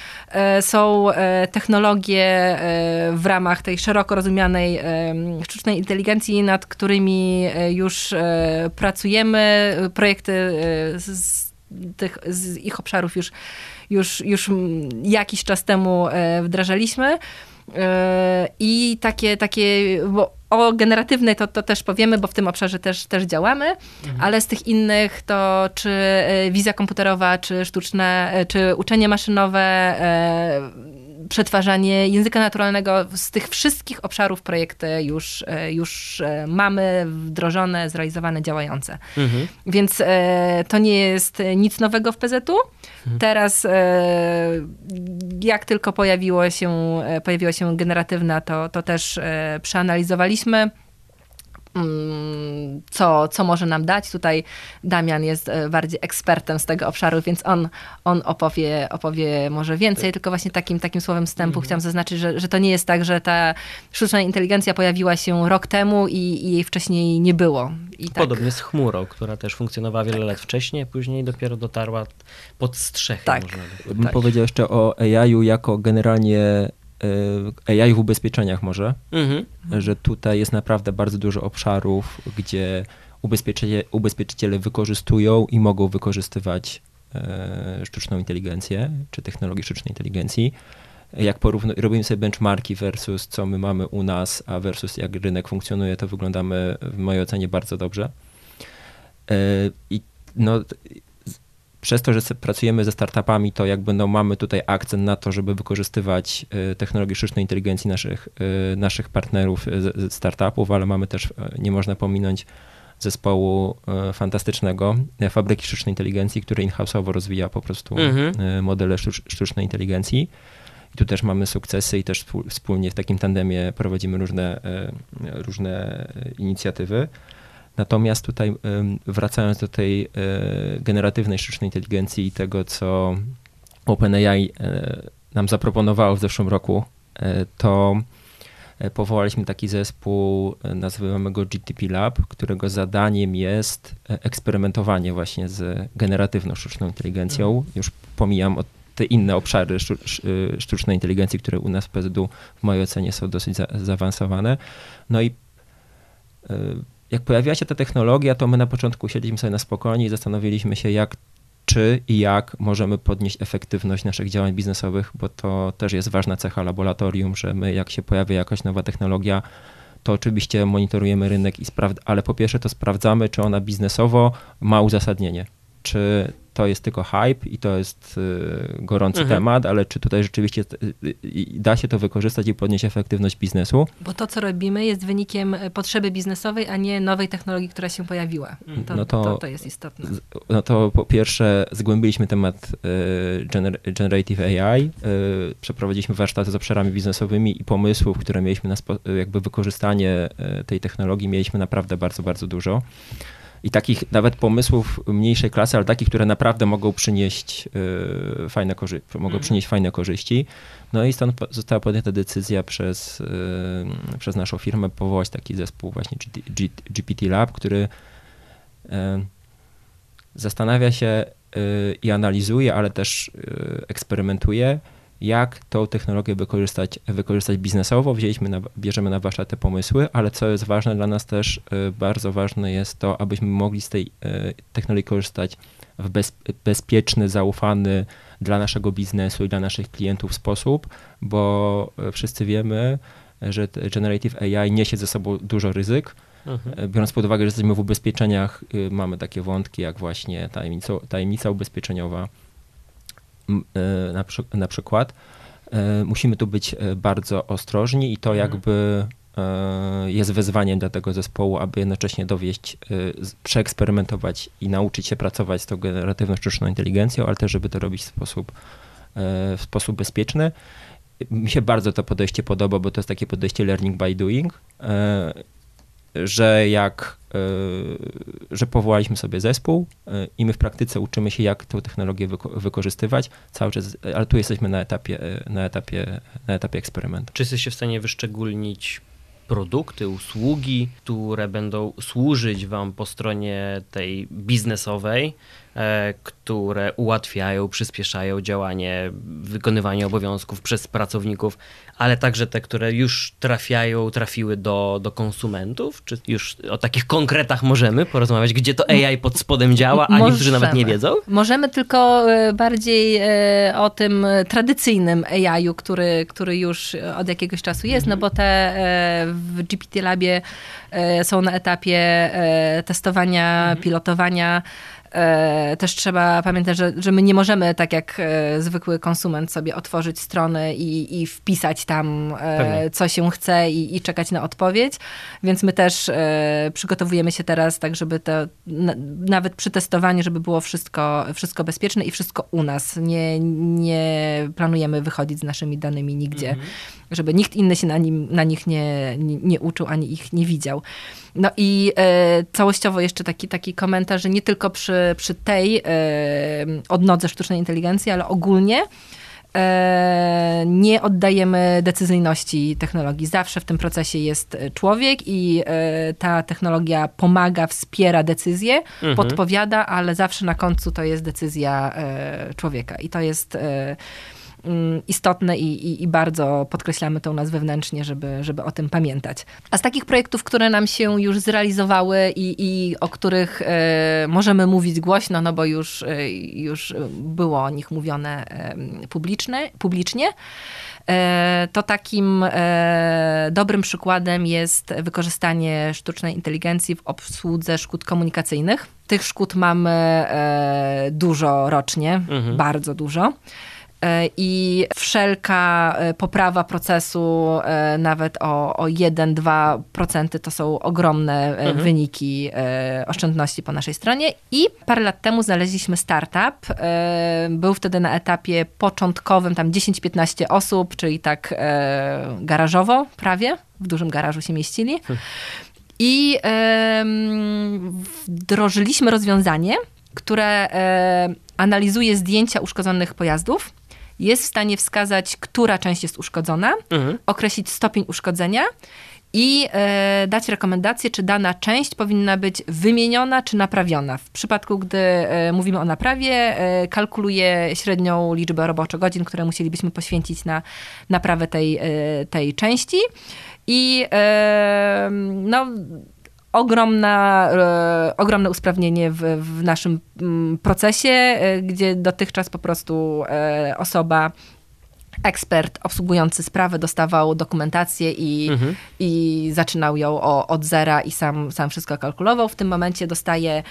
Są technologie w ramach tej szeroko rozumianej sztucznej inteligencji, nad którymi już pracujemy. Projekty z, tych, z ich obszarów już już, już jakiś czas temu e, wdrażaliśmy. E, I takie, takie bo o generatywnej to, to też powiemy, bo w tym obszarze też, też działamy, mhm. ale z tych innych to czy e, wizja komputerowa, czy sztuczne, czy uczenie maszynowe, przetwarzanie języka naturalnego, z tych wszystkich obszarów projekty już, już mamy wdrożone, zrealizowane, działające. Mhm. Więc to nie jest nic nowego w PZU. Teraz e, jak tylko pojawiło się, e, pojawiła się generatywna, to, to też e, przeanalizowaliśmy co, co może nam dać. Tutaj Damian jest bardziej ekspertem z tego obszaru, więc on, on opowie, opowie może więcej, tylko właśnie takim, takim słowem wstępu mhm. chciałam zaznaczyć, że, że to nie jest tak, że ta sztuczna inteligencja pojawiła się rok temu i, i jej wcześniej nie było. I tak. Podobnie z chmurą, która też funkcjonowała wiele tak. lat wcześniej, później dopiero dotarła pod strzechy. Tak. Można by. Bym tak. powiedział jeszcze o AI-u jako generalnie e, AI w ubezpieczeniach może, mhm. że tutaj jest naprawdę bardzo dużo obszarów, gdzie ubezpieczyciele, ubezpieczyciele wykorzystują i mogą wykorzystywać e, sztuczną inteligencję, czy technologię sztucznej inteligencji jak porówno, robimy sobie benchmarki versus co my mamy u nas, a versus jak rynek funkcjonuje, to wyglądamy w mojej ocenie bardzo dobrze. E, I no, przez to, że pracujemy ze startupami, to jakby no, mamy tutaj akcent na to, żeby wykorzystywać e, technologię sztucznej inteligencji naszych, e, naszych partnerów z startupów, ale mamy też, nie można pominąć zespołu fantastycznego, fabryki sztucznej inteligencji, który in-house'owo rozwija po prostu mhm. modele sztucznej inteligencji. I tu też mamy sukcesy i też wspólnie w takim tandemie prowadzimy różne, różne inicjatywy. Natomiast tutaj wracając do tej e, generatywnej sztucznej inteligencji i tego, co OpenAI e, nam zaproponowało w zeszłym roku, to powołaliśmy taki zespół, nazywamy go GTP Lab, którego zadaniem jest eksperymentowanie właśnie z generatywną sztuczną inteligencją. Mhm. Już pomijam od te inne obszary sztucznej inteligencji, które u nas w PZU w mojej ocenie są dosyć za, zaawansowane. No i jak pojawiła się ta technologia, to my na początku siedliśmy sobie na spokojnie i zastanowiliśmy się, jak czy i jak możemy podnieść efektywność naszych działań biznesowych, bo to też jest ważna cecha laboratorium, że my jak się pojawia jakaś nowa technologia, to oczywiście monitorujemy rynek i ale po pierwsze to sprawdzamy, czy ona biznesowo ma uzasadnienie. Czy to jest tylko hype i to jest y, gorący Mhm. temat, ale czy tutaj rzeczywiście y, y, da się to wykorzystać i podnieść efektywność biznesu? Bo to, co robimy, jest wynikiem potrzeby biznesowej, a nie nowej technologii, która się pojawiła. To, No to- to, to jest istotne. No to po pierwsze zgłębiliśmy temat gener Generative AI, przeprowadziliśmy warsztaty z obszarami biznesowymi i pomysłów, które mieliśmy na spo, jakby wykorzystanie tej technologii, mieliśmy naprawdę bardzo, bardzo dużo. I takich nawet pomysłów mniejszej klasy, ale takich, które naprawdę mogą przynieść y, fajne korzy- mogą Mhm. przynieść fajne korzyści. No i stąd została podjęta decyzja przez, y, przez naszą firmę powołać taki zespół właśnie G- G- GPT Lab, który y, zastanawia się i analizuje, ale też eksperymentuje, jak tą technologię wykorzystać, wykorzystać biznesowo. Wzięliśmy na, bierzemy na warsztat te pomysły, ale co jest ważne dla nas też, y, bardzo ważne jest to, abyśmy mogli z tej y, technologii korzystać w bez, bezpieczny, zaufany dla naszego biznesu i dla naszych klientów sposób, bo y, wszyscy wiemy, że Generative AI niesie ze sobą dużo ryzyk, Mhm. Biorąc pod uwagę, że jesteśmy w ubezpieczeniach, mamy takie wątki jak właśnie tajemnica, tajemnica ubezpieczeniowa na, przy, na przykład. E, Musimy tu być e, bardzo ostrożni i to Mhm. jakby e, jest wyzwaniem dla tego zespołu, aby jednocześnie dowieść, e, przeeksperymentować i nauczyć się pracować z tą generatywną sztuczną inteligencją, ale też, żeby to robić w sposób, e, w sposób bezpieczny. Mi się bardzo to podejście podoba, bo to jest takie podejście learning by doing, e, że jak, e, że powołaliśmy sobie zespół e, i my w praktyce uczymy się, jak tę technologię wyko- wykorzystywać cały czas, ale tu jesteśmy na etapie, e, na etapie, na etapie eksperymentu. Czy jesteście w stanie wyszczególnić produkty, usługi, które będą służyć Wam po stronie tej biznesowej, które ułatwiają, przyspieszają działanie, wykonywanie obowiązków przez pracowników, ale także te, które już trafiają, trafiły do, do konsumentów? Czy już o takich konkretach możemy porozmawiać, gdzie to AI pod spodem działa, a niektórzy nawet nie wiedzą? Możemy tylko e, bardziej e, o tym e, tradycyjnym AI-u, który, który już e, od jakiegoś czasu jest, no bo te e, w GPT Labie e, są na etapie e, testowania, pilotowania. E, Też trzeba pamiętać, że, że my nie możemy, tak jak e, zwykły konsument, sobie otworzyć strony i, i wpisać tam, e, Pewnie. co się chce i, i czekać na odpowiedź. Więc my też przygotowujemy się teraz tak, żeby to na, nawet przy testowaniu, żeby było wszystko, wszystko bezpieczne i wszystko u nas. Nie, nie planujemy wychodzić z naszymi danymi nigdzie, żeby nikt inny się na, nim, na nich nie, nie, nie uczył, ani ich nie widział. No i e, całościowo jeszcze taki, taki komentarz, że nie tylko przy, przy tej e, odnodze sztucznej inteligencji, ale ogólnie e, nie oddajemy decyzyjności technologii. Zawsze w tym procesie jest człowiek i e, ta technologia pomaga, wspiera decyzję, Mhm. podpowiada, ale zawsze na końcu to jest decyzja e, człowieka. I to jest istotne i, i, i bardzo podkreślamy to u nas wewnętrznie, żeby, żeby o tym pamiętać. A z takich projektów, które nam się już zrealizowały i, i o których e, możemy mówić głośno, no bo już, e, już było o nich mówione e, publiczne, publicznie, to takim dobrym przykładem jest wykorzystanie sztucznej inteligencji w obsłudze szkód komunikacyjnych. Tych szkód mamy dużo rocznie, Mhm. bardzo dużo. E, I wszelka e, poprawa procesu, e, nawet o, o 1-2% to są ogromne e, wyniki oszczędności po naszej stronie. I parę lat temu znaleźliśmy startup. Był wtedy na etapie początkowym, tam 10-15 osób, czyli tak garażowo prawie. W dużym garażu się mieścili. I em, wdrożyliśmy rozwiązanie, które analizuje zdjęcia uszkodzonych pojazdów, jest w stanie wskazać, która część jest uszkodzona, Mhm. określić stopień uszkodzenia i e, dać rekomendację, czy dana część powinna być wymieniona czy naprawiona. W przypadku, gdy e, mówimy o naprawie, e, kalkuluje średnią liczbę roboczo-godzin, które musielibyśmy poświęcić na naprawę tej, tej części. I no, ogromna, e, ogromne usprawnienie w, w naszym mm, procesie, e, gdzie dotychczas po prostu e, osoba ekspert obsługujący sprawę dostawał dokumentację i, Mhm. i zaczynał ją o, od zera i sam, sam wszystko kalkulował. W tym momencie dostaje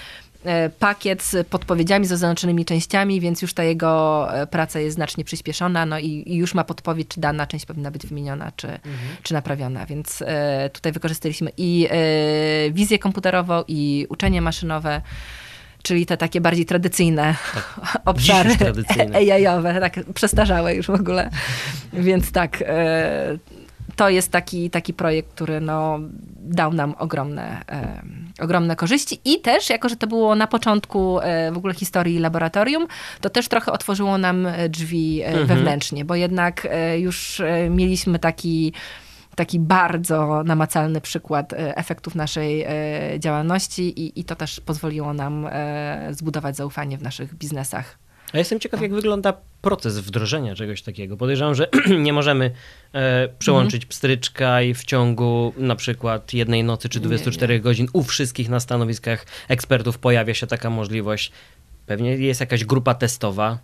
pakiet z podpowiedziami, z oznaczonymi częściami, więc już ta jego e, praca jest znacznie przyspieszona, no i, i już ma podpowiedź, czy dana część powinna być wymieniona, czy, czy naprawiona. Więc e, tutaj wykorzystaliśmy i e, wizję komputerową, i uczenie maszynowe, czyli te takie bardziej tradycyjne *laughs* obszary już tradycyjne. *laughs* AI-owe, tak przestarzałe już w ogóle. Więc tak, e, to jest taki, taki projekt, który no, dał nam ogromne, e, ogromne korzyści i też, jako że to było na początku e, w ogóle historii laboratorium, to też trochę otworzyło nam e, drzwi e, Mhm. wewnętrznie, bo jednak e, już e, mieliśmy taki taki bardzo namacalny przykład efektów naszej działalności i, i to też pozwoliło nam zbudować zaufanie w naszych biznesach. A jestem ciekaw, jak wygląda proces wdrożenia czegoś takiego. Podejrzewam, że *clears throat* nie możemy e, przełączyć pstryczka i w ciągu na przykład jednej nocy czy Nie, 24 godzin u wszystkich na stanowiskach ekspertów pojawia się taka możliwość. Pewnie jest jakaś grupa testowa.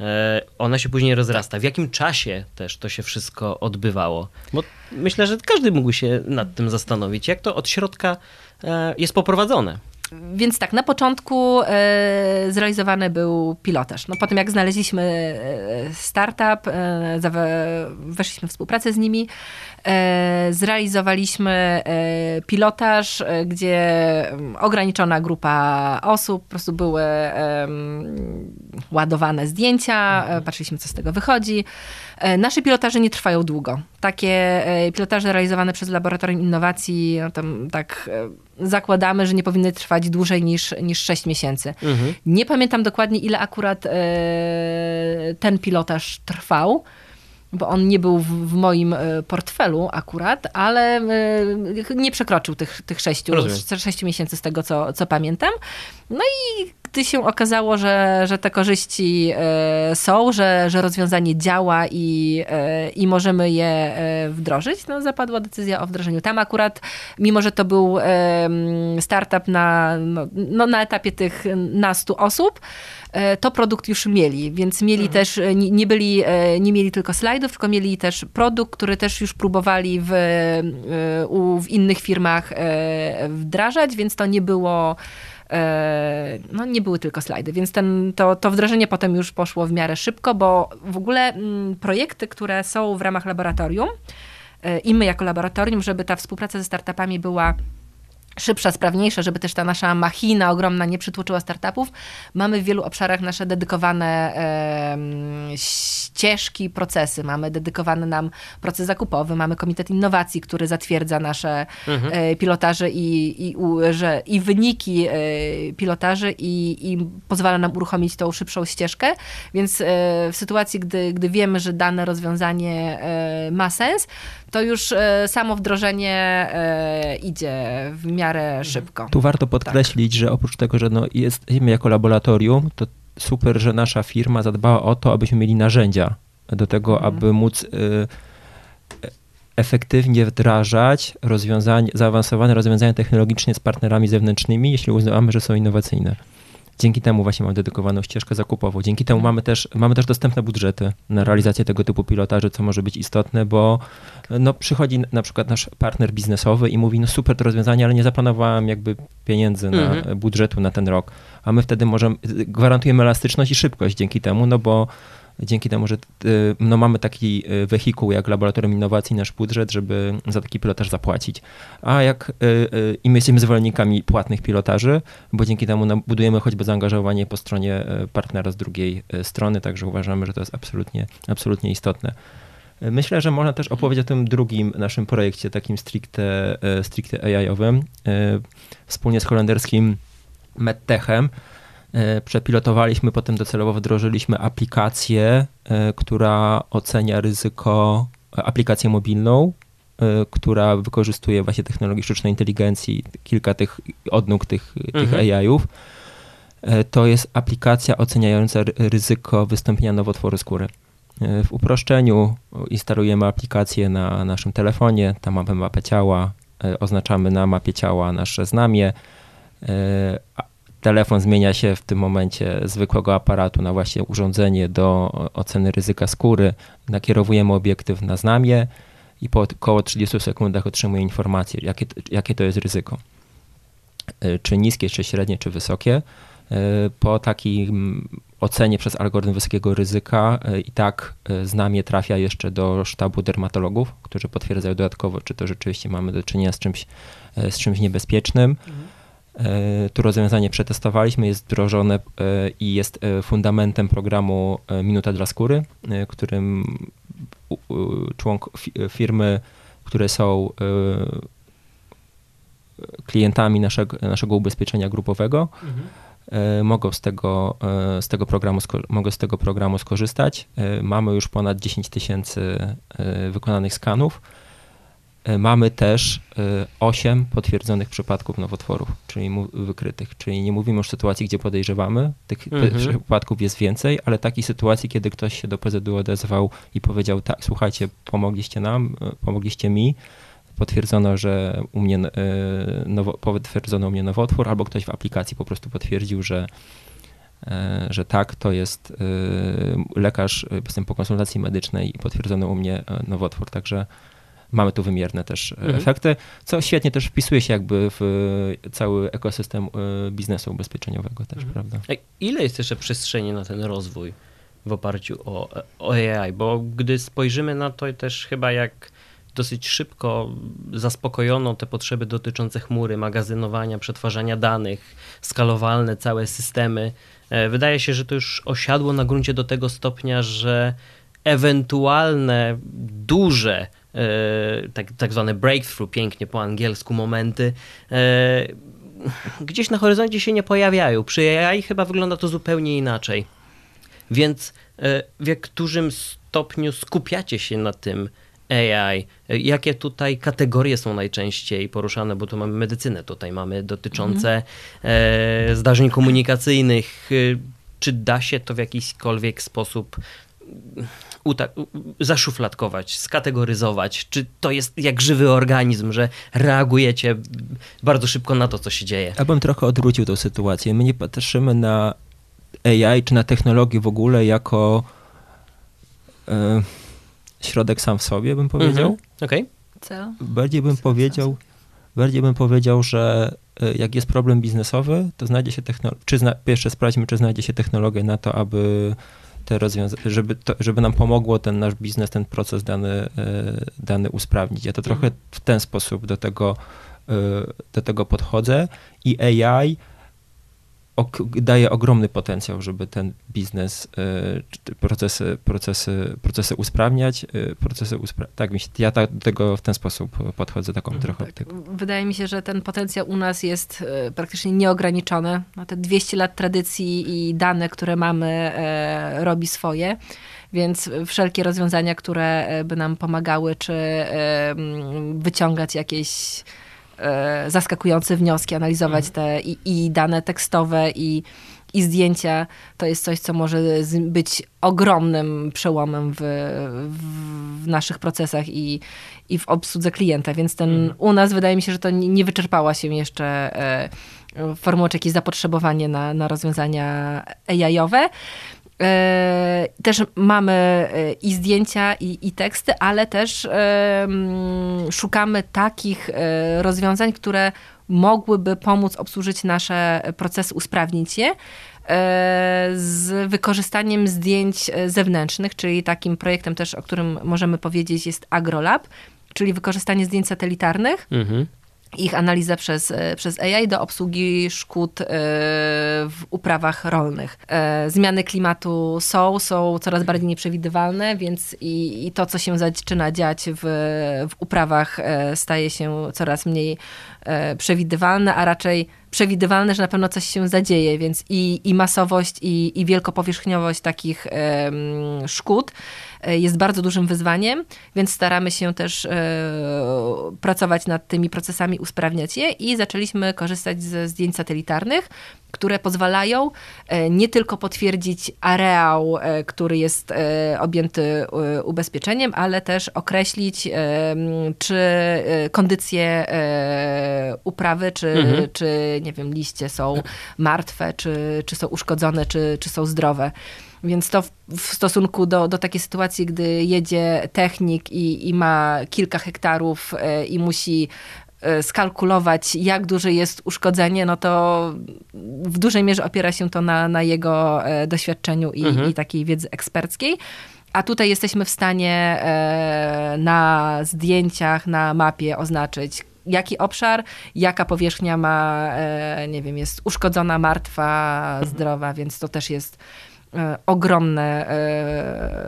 E, ona się później rozrasta. W jakim czasie też to się wszystko odbywało? Bo myślę, że każdy mógł się nad tym zastanowić, jak to od środka e, jest poprowadzone. Więc tak, na początku e, zrealizowany był pilotaż. No, po tym jak znaleźliśmy e, startup, e, weszliśmy w współpracę z nimi, zrealizowaliśmy pilotaż, gdzie em, ograniczona grupa osób, po prostu były ładowane zdjęcia, e, patrzyliśmy co z tego wychodzi. Nasze pilotaże nie trwają długo. Takie pilotaże realizowane przez Laboratorium Innowacji, no tam tak zakładamy, że nie powinny trwać dłużej niż, niż 6 miesięcy. Mhm. Nie pamiętam dokładnie, ile akurat e, ten pilotaż trwał, bo on nie był w, w moim e, portfelu akurat, ale e, nie przekroczył tych, tych sześciu, sześciu miesięcy z tego, co, co pamiętam. No i gdy się okazało, że, że te korzyści e, są, że, że rozwiązanie działa i, i możemy je wdrożyć, no zapadła decyzja o wdrożeniu. Tam akurat, mimo że to był startup na, no, no, na etapie tych nastu osób, to produkt już mieli, więc mieli też, e, nie, nie byli, e, nie mieli tylko slajdów, tylko mieli też produkt, który też już próbowali w, e, w innych firmach e, wdrażać, więc to nie było e, no nie były tylko slajdy, więc ten, to, to wdrożenie potem już poszło w miarę szybko, bo w ogóle mm, projekty, które są w ramach laboratorium e, i my jako laboratorium, żeby ta współpraca ze startupami była szybsza, sprawniejsza, żeby też ta nasza machina ogromna nie przytłoczyła startupów. Mamy w wielu obszarach nasze dedykowane em, ścieżki, procesy. Mamy dedykowany nam proces zakupowy, mamy Komitet Innowacji, który zatwierdza nasze e, pilotaże i, i, u, że, i wyniki e, pilotaży i, i pozwala nam uruchomić tą szybszą ścieżkę. Więc e, w sytuacji, gdy, gdy wiemy, że dane rozwiązanie e, ma sens, to już e, samo wdrożenie e, idzie w miarę szybko. Tu warto podkreślić, że oprócz tego, że no jesteśmy jako laboratorium, to super, że nasza firma zadbała o to, abyśmy mieli narzędzia do tego, aby móc y, efektywnie wdrażać rozwiązania, zaawansowane rozwiązania technologiczne z partnerami zewnętrznymi, jeśli uznamy, że są innowacyjne. Dzięki temu właśnie mamy dedykowaną ścieżkę zakupową. Dzięki temu mamy też, mamy też dostępne budżety na realizację tego typu pilotaży, co może być istotne, bo no, przychodzi na przykład nasz partner biznesowy i mówi, no super to rozwiązanie, ale nie zaplanowałem jakby pieniędzy na Mhm. budżetu na ten rok. A my wtedy możemy, gwarantujemy elastyczność i szybkość dzięki temu, no bo dzięki temu, że y, no, mamy taki y, wehikuł jak Laboratorium Innowacji, nasz budżet, żeby za taki pilotaż zapłacić. A jak y, i my jesteśmy zwolennikami płatnych pilotaży, bo dzięki temu budujemy choćby zaangażowanie po stronie partnera z drugiej strony, także uważamy, że to jest absolutnie, absolutnie istotne. Myślę, że można też opowiedzieć o tym drugim naszym projekcie, takim stricte, stricte AI-owym, wspólnie z holenderskim MedTechem. E, Przepilotowaliśmy, potem docelowo wdrożyliśmy aplikację, e, która ocenia ryzyko, e, aplikację mobilną, która wykorzystuje właśnie technologię sztucznej inteligencji, kilka tych odnóg tych, tych Mhm. AI-ów. To jest aplikacja oceniająca ry- ryzyko wystąpienia nowotworu skóry. W uproszczeniu instalujemy aplikację na naszym telefonie, tam mamy mapę ciała, oznaczamy na mapie ciała nasze znamie. Telefon zmienia się w tym momencie zwykłego aparatu na właśnie urządzenie do oceny ryzyka skóry. Nakierowujemy obiektyw na znamie i po około 30 sekundach otrzymuje informację, jakie, jakie to jest ryzyko. Czy niskie, czy średnie, czy wysokie. Po takiej ocenie przez algorytm wysokiego ryzyka i tak znamie trafia jeszcze do sztabu dermatologów, którzy potwierdzają dodatkowo, czy to rzeczywiście mamy do czynienia z czymś, z czymś niebezpiecznym. Mhm. To rozwiązanie przetestowaliśmy, jest wdrożone i jest fundamentem programu Minuta dla skóry, którym członk firmy, które są klientami naszego, naszego ubezpieczenia grupowego, mhm. mogą, z tego, z, tego programu, mogą z tego programu skorzystać. Mamy już ponad 10 tysięcy wykonanych skanów E, mamy też 8 e, potwierdzonych przypadków nowotworów, czyli wykrytych. Czyli nie mówimy już o sytuacji, gdzie podejrzewamy, tych mhm. przypadków jest więcej, ale takiej sytuacji, kiedy ktoś się do PZU odezwał i powiedział, tak, słuchajcie, pomogliście nam, e, pomogliście mi, potwierdzono, że u mnie, nowo, potwierdzono u mnie nowotwór, albo ktoś w aplikacji po prostu potwierdził, że że tak, to jest lekarz, jestem po konsultacji medycznej i potwierdzono u mnie nowotwór, także mamy tu wymierne też e, mhm. efekty, co świetnie też wpisuje się jakby w cały ekosystem e, biznesu ubezpieczeniowego też, mhm. prawda? Ile jest jeszcze przestrzeni na ten rozwój w oparciu o, o AI? Bo gdy spojrzymy na to też chyba jak dosyć szybko zaspokojono te potrzeby dotyczące chmury, magazynowania, przetwarzania danych, skalowalne całe systemy. E, wydaje się, że to już osiadło na gruncie do tego stopnia, że ewentualne duże E, tak, tak zwane breakthrough, pięknie po angielsku, momenty, e, gdzieś na horyzoncie się nie pojawiają. Przy AI chyba wygląda to zupełnie inaczej. Więc e, w jak dużym stopniu skupiacie się na tym AI? Jakie tutaj kategorie są najczęściej poruszane, bo tu mamy medycynę, tutaj mamy dotyczące mhm. zdarzeń komunikacyjnych. Czy da się to w jakikolwiek sposób zaszufladkować, skategoryzować? Czy to jest jak żywy organizm, że reagujecie bardzo szybko na to, co się dzieje? Ja bym trochę odwrócił tę sytuację. My nie patrzymy na AI czy na technologię w ogóle jako e, środek sam w sobie, bym powiedział. Mhm. Okej. Okay. Co? Bardziej bym Co powiedział, bardziej bym powiedział, że e, jak jest problem biznesowy, to znajdzie się technologia, czy zna, pierwsze sprawdźmy, czy znajdzie się technologia na to, aby te rozwiązania, żeby, to, żeby nam pomogło ten nasz biznes, ten proces dany, e, dany usprawnić. Ja to trochę w ten sposób do tego, e, do tego podchodzę i AI daje ogromny potencjał, żeby ten biznes, e, procesy, procesy, procesy usprawniać, e, procesy uspra tak, ja tak, do tego w ten sposób podchodzę, taką mhm, trochę tak. Wydaje mi się, że ten potencjał u nas jest e, praktycznie nieograniczony. No, te 200 lat tradycji i dane, które mamy, robi swoje więc wszelkie rozwiązania, które by nam pomagały, czy wyciągać jakieś zaskakujące wnioski, analizować te i, i dane tekstowe, i, i zdjęcia, to jest coś, co może być ogromnym przełomem w, w, naszych procesach i, i w obsłudze klienta. Więc ten mhm. u nas wydaje mi się, że to nie wyczerpała się jeszcze e, formuła czy jakieś zapotrzebowanie na, na rozwiązania AI-owe. E, też mamy e, i zdjęcia, i, i teksty, ale też szukamy takich e, rozwiązań, które mogłyby pomóc obsłużyć nasze procesy, usprawnić je z wykorzystaniem zdjęć zewnętrznych, czyli takim projektem też, o którym możemy powiedzieć jest AgroLab, czyli wykorzystanie zdjęć satelitarnych. Mhm ich analiza przez, e, przez AI do obsługi szkód e, w uprawach rolnych. E, zmiany klimatu są, są coraz bardziej nieprzewidywalne, więc i, i to, co się zaczyna dziać w, w uprawach, staje się coraz mniej przewidywalne, a raczej przewidywalne, że na pewno coś się zadzieje, więc i, i masowość, i, i wielkopowierzchniowość takich um, szkód e, jest bardzo dużym wyzwaniem, więc staramy się też e, pracować nad tymi procesami, usprawniać je i zaczęliśmy korzystać ze zdjęć satelitarnych, które pozwalają e, nie tylko potwierdzić areał, który jest objęty ubezpieczeniem, ale też określić, czy kondycje uprawy, czy, mhm. czy nie wiem, liście są martwe, czy, czy są uszkodzone, czy, czy są zdrowe. Więc to w, w, stosunku do, do takiej sytuacji, gdy jedzie technik i, i ma kilka hektarów i musi E, skalkulować, jak duże jest uszkodzenie, no to w dużej mierze opiera się to na, na jego e, doświadczeniu i, mhm. i takiej wiedzy eksperckiej. A tutaj jesteśmy w stanie e, na zdjęciach, na mapie oznaczyć, jaki obszar, jaka powierzchnia ma, nie wiem, jest uszkodzona, martwa, mhm. zdrowa, więc to też jest ogromne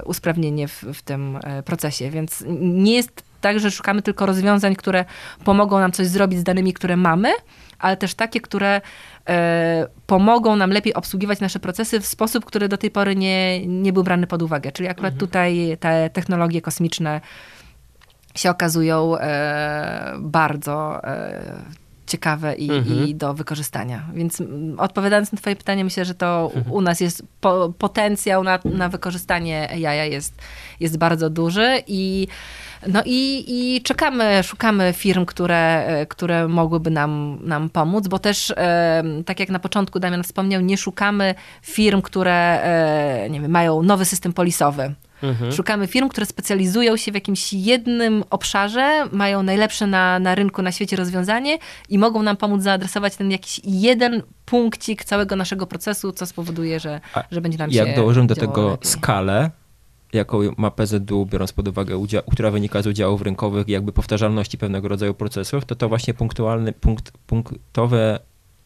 usprawnienie w, w tym procesie. Więc nie jest tak, że szukamy tylko rozwiązań, które pomogą nam coś zrobić z danymi, które mamy, ale też takie, które e, pomogą nam lepiej obsługiwać nasze procesy w sposób, który do tej pory nie, nie był brany pod uwagę. Czyli akurat mhm. tutaj te technologie kosmiczne się okazują e, bardzo e, ciekawe i, mhm. i, do wykorzystania. Więc odpowiadając na twoje pytanie, myślę, że to mhm. u nas jest po, potencjał na, na wykorzystanie AI jest, jest bardzo duży i no i, i czekamy, szukamy firm, które, które mogłyby nam, nam pomóc, bo też, tak jak na początku Damian wspomniał, nie szukamy firm, które e, nie wiem, mają nowy system polisowy. Mhm. Szukamy firm, które specjalizują się w jakimś jednym obszarze, mają najlepsze na, na rynku, na świecie rozwiązanie i mogą nam pomóc zaadresować ten jakiś jeden punkcik całego naszego procesu, co spowoduje, że, że będzie nam jak się Jak dołożymy do tego lepiej. skalę, jaką ma PZU, biorąc pod uwagę, udział, która wynika z udziałów rynkowych i jakby powtarzalności pewnego rodzaju procesów, to to właśnie punktualny, punkt, punktowe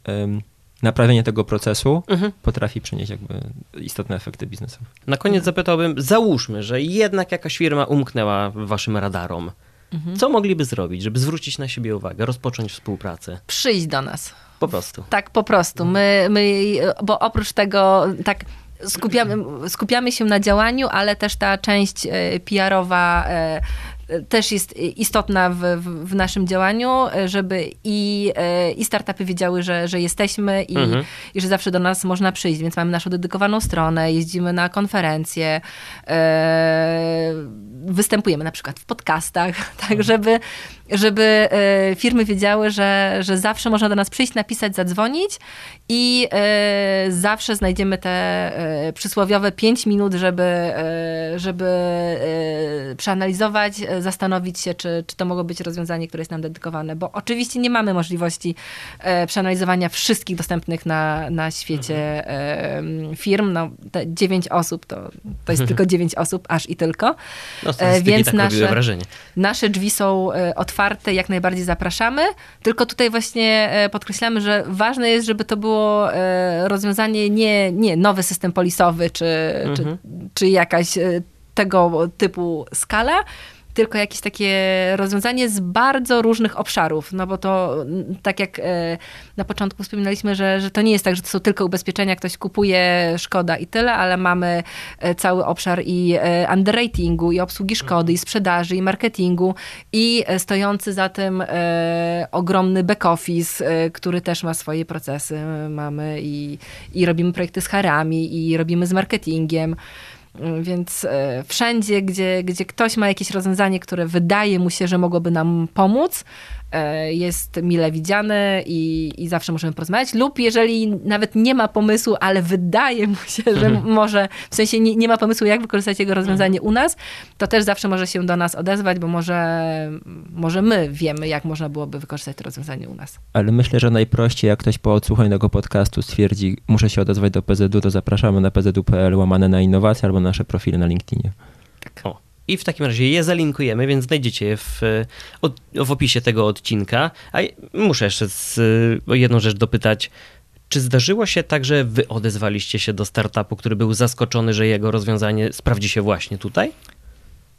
um, naprawienie tego procesu mhm. potrafi przynieść jakby istotne efekty biznesowe. Na koniec zapytałbym, załóżmy, że jednak jakaś firma umknęła waszym radarom. Mhm. Co mogliby zrobić, żeby zwrócić na siebie uwagę, rozpocząć współpracę? Przyjść do nas. Po prostu. Tak, po prostu. My, my bo oprócz tego, tak skupiamy, skupiamy się na działaniu, ale też ta część e, PR-owa e, też jest istotna w, w, naszym działaniu, żeby i, e, i startupy wiedziały, że, że jesteśmy i, mhm. i że zawsze do nas można przyjść. Więc mamy naszą dedykowaną stronę, jeździmy na konferencje, e, występujemy na przykład w podcastach, *laughs* tak, mhm. żeby, żeby e, firmy wiedziały, że, że zawsze można do nas przyjść, napisać, zadzwonić i zawsze znajdziemy te przysłowiowe 5 minut, żeby, żeby przeanalizować, zastanowić się, czy, czy to mogło być rozwiązanie, które jest nam dedykowane, bo oczywiście nie mamy możliwości e, przeanalizowania wszystkich dostępnych na, na świecie e, firm. No, te dziewięć osób to, to jest *laughs* tylko dziewięć osób, aż i tylko. No, e, więc tak nasze, wrażenie. nasze drzwi są e, otwarte, jak najbardziej zapraszamy, tylko tutaj właśnie e, podkreślamy, że ważne jest, żeby to było e, rozwiązanie nie, nie nowy system polisowy, czy, mhm. czy, czy jakaś tego typu skala, tylko jakieś takie rozwiązanie z bardzo różnych obszarów, no bo to tak jak e, na początku wspominaliśmy, że, że to nie jest tak, że to są tylko ubezpieczenia, ktoś kupuje, szkoda i tyle, ale mamy e, cały obszar i e, underratingu, i obsługi szkody, i sprzedaży, i marketingu, i stojący za tym ogromny back office, który też ma swoje procesy. Mamy i, i robimy projekty z harami, i robimy z marketingiem. Więc e, wszędzie, gdzie, gdzie ktoś ma jakieś rozwiązanie, które wydaje mu się, że mogłoby nam pomóc, jest mile widziany i, i zawsze możemy porozmawiać. Lub jeżeli nawet nie ma pomysłu, ale wydaje mu się, że mhm. może, w sensie nie, nie, ma pomysłu, jak wykorzystać jego rozwiązanie mhm. u nas, to też zawsze może się do nas odezwać, bo może, może my wiemy, jak można byłoby wykorzystać to rozwiązanie u nas. Ale myślę, że najprościej, jak ktoś po odsłuchaniu tego podcastu stwierdzi, muszę się odezwać do PZU, to zapraszamy na pzu.pl łamane na innowacje albo nasze profile na LinkedInie. Tak. O. I w takim razie je zalinkujemy, więc znajdziecie je w, w opisie tego odcinka. A muszę jeszcze z, jedną rzecz dopytać. Czy zdarzyło się tak, że wy odezwaliście się do startupu, który był zaskoczony, że jego rozwiązanie sprawdzi się właśnie tutaj?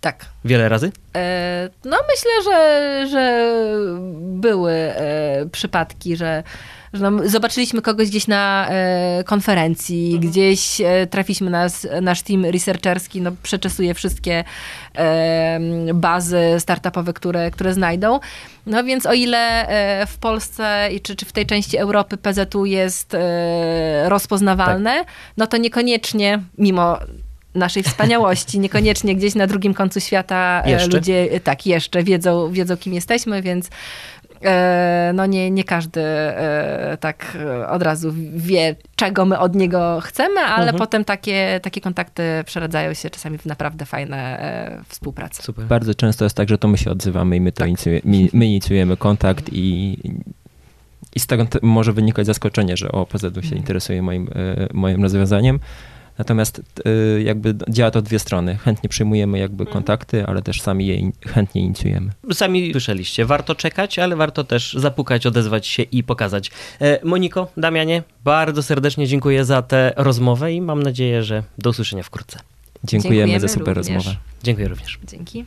Tak. Wiele razy? E, No myślę, że, że były e, przypadki, że, że zobaczyliśmy kogoś gdzieś na e, konferencji, gdzieś e, trafiliśmy na nas, nasz team researcherski, no przeczesuje wszystkie e, bazy startupowe, które, które znajdą. No więc o ile e, w Polsce i czy, czy w tej części Europy PZU jest e, rozpoznawalne, no to niekoniecznie, mimo naszej wspaniałości. *laughs* Niekoniecznie gdzieś na drugim końcu świata Jeszcze? ludzie tak jeszcze wiedzą, wiedzą kim jesteśmy, więc no nie, nie każdy e, tak e, od razu wie, czego my od niego chcemy, ale Mhm. potem takie, takie kontakty przeradzają się czasami w naprawdę fajne e, współprace. Super. Bardzo często jest tak, że to my się odzywamy i my to Tak. inicjuje, my, my inicjujemy kontakt i, i z tego te- może wynikać zaskoczenie, że o, PZU Mhm. się interesuje moim, e, moim rozwiązaniem. Natomiast e, jakby działa to dwie strony. Chętnie przyjmujemy jakby Mhm. kontakty, ale też sami je chętnie inicjujemy. Sami słyszeliście, warto czekać, ale warto też zapukać, odezwać się i pokazać. E, Moniko, Damianie, bardzo serdecznie dziękuję za tę rozmowę i mam nadzieję, że do usłyszenia wkrótce. Dziękujemy, Dziękujemy za super również. rozmowę. Dziękuję również. Dzięki.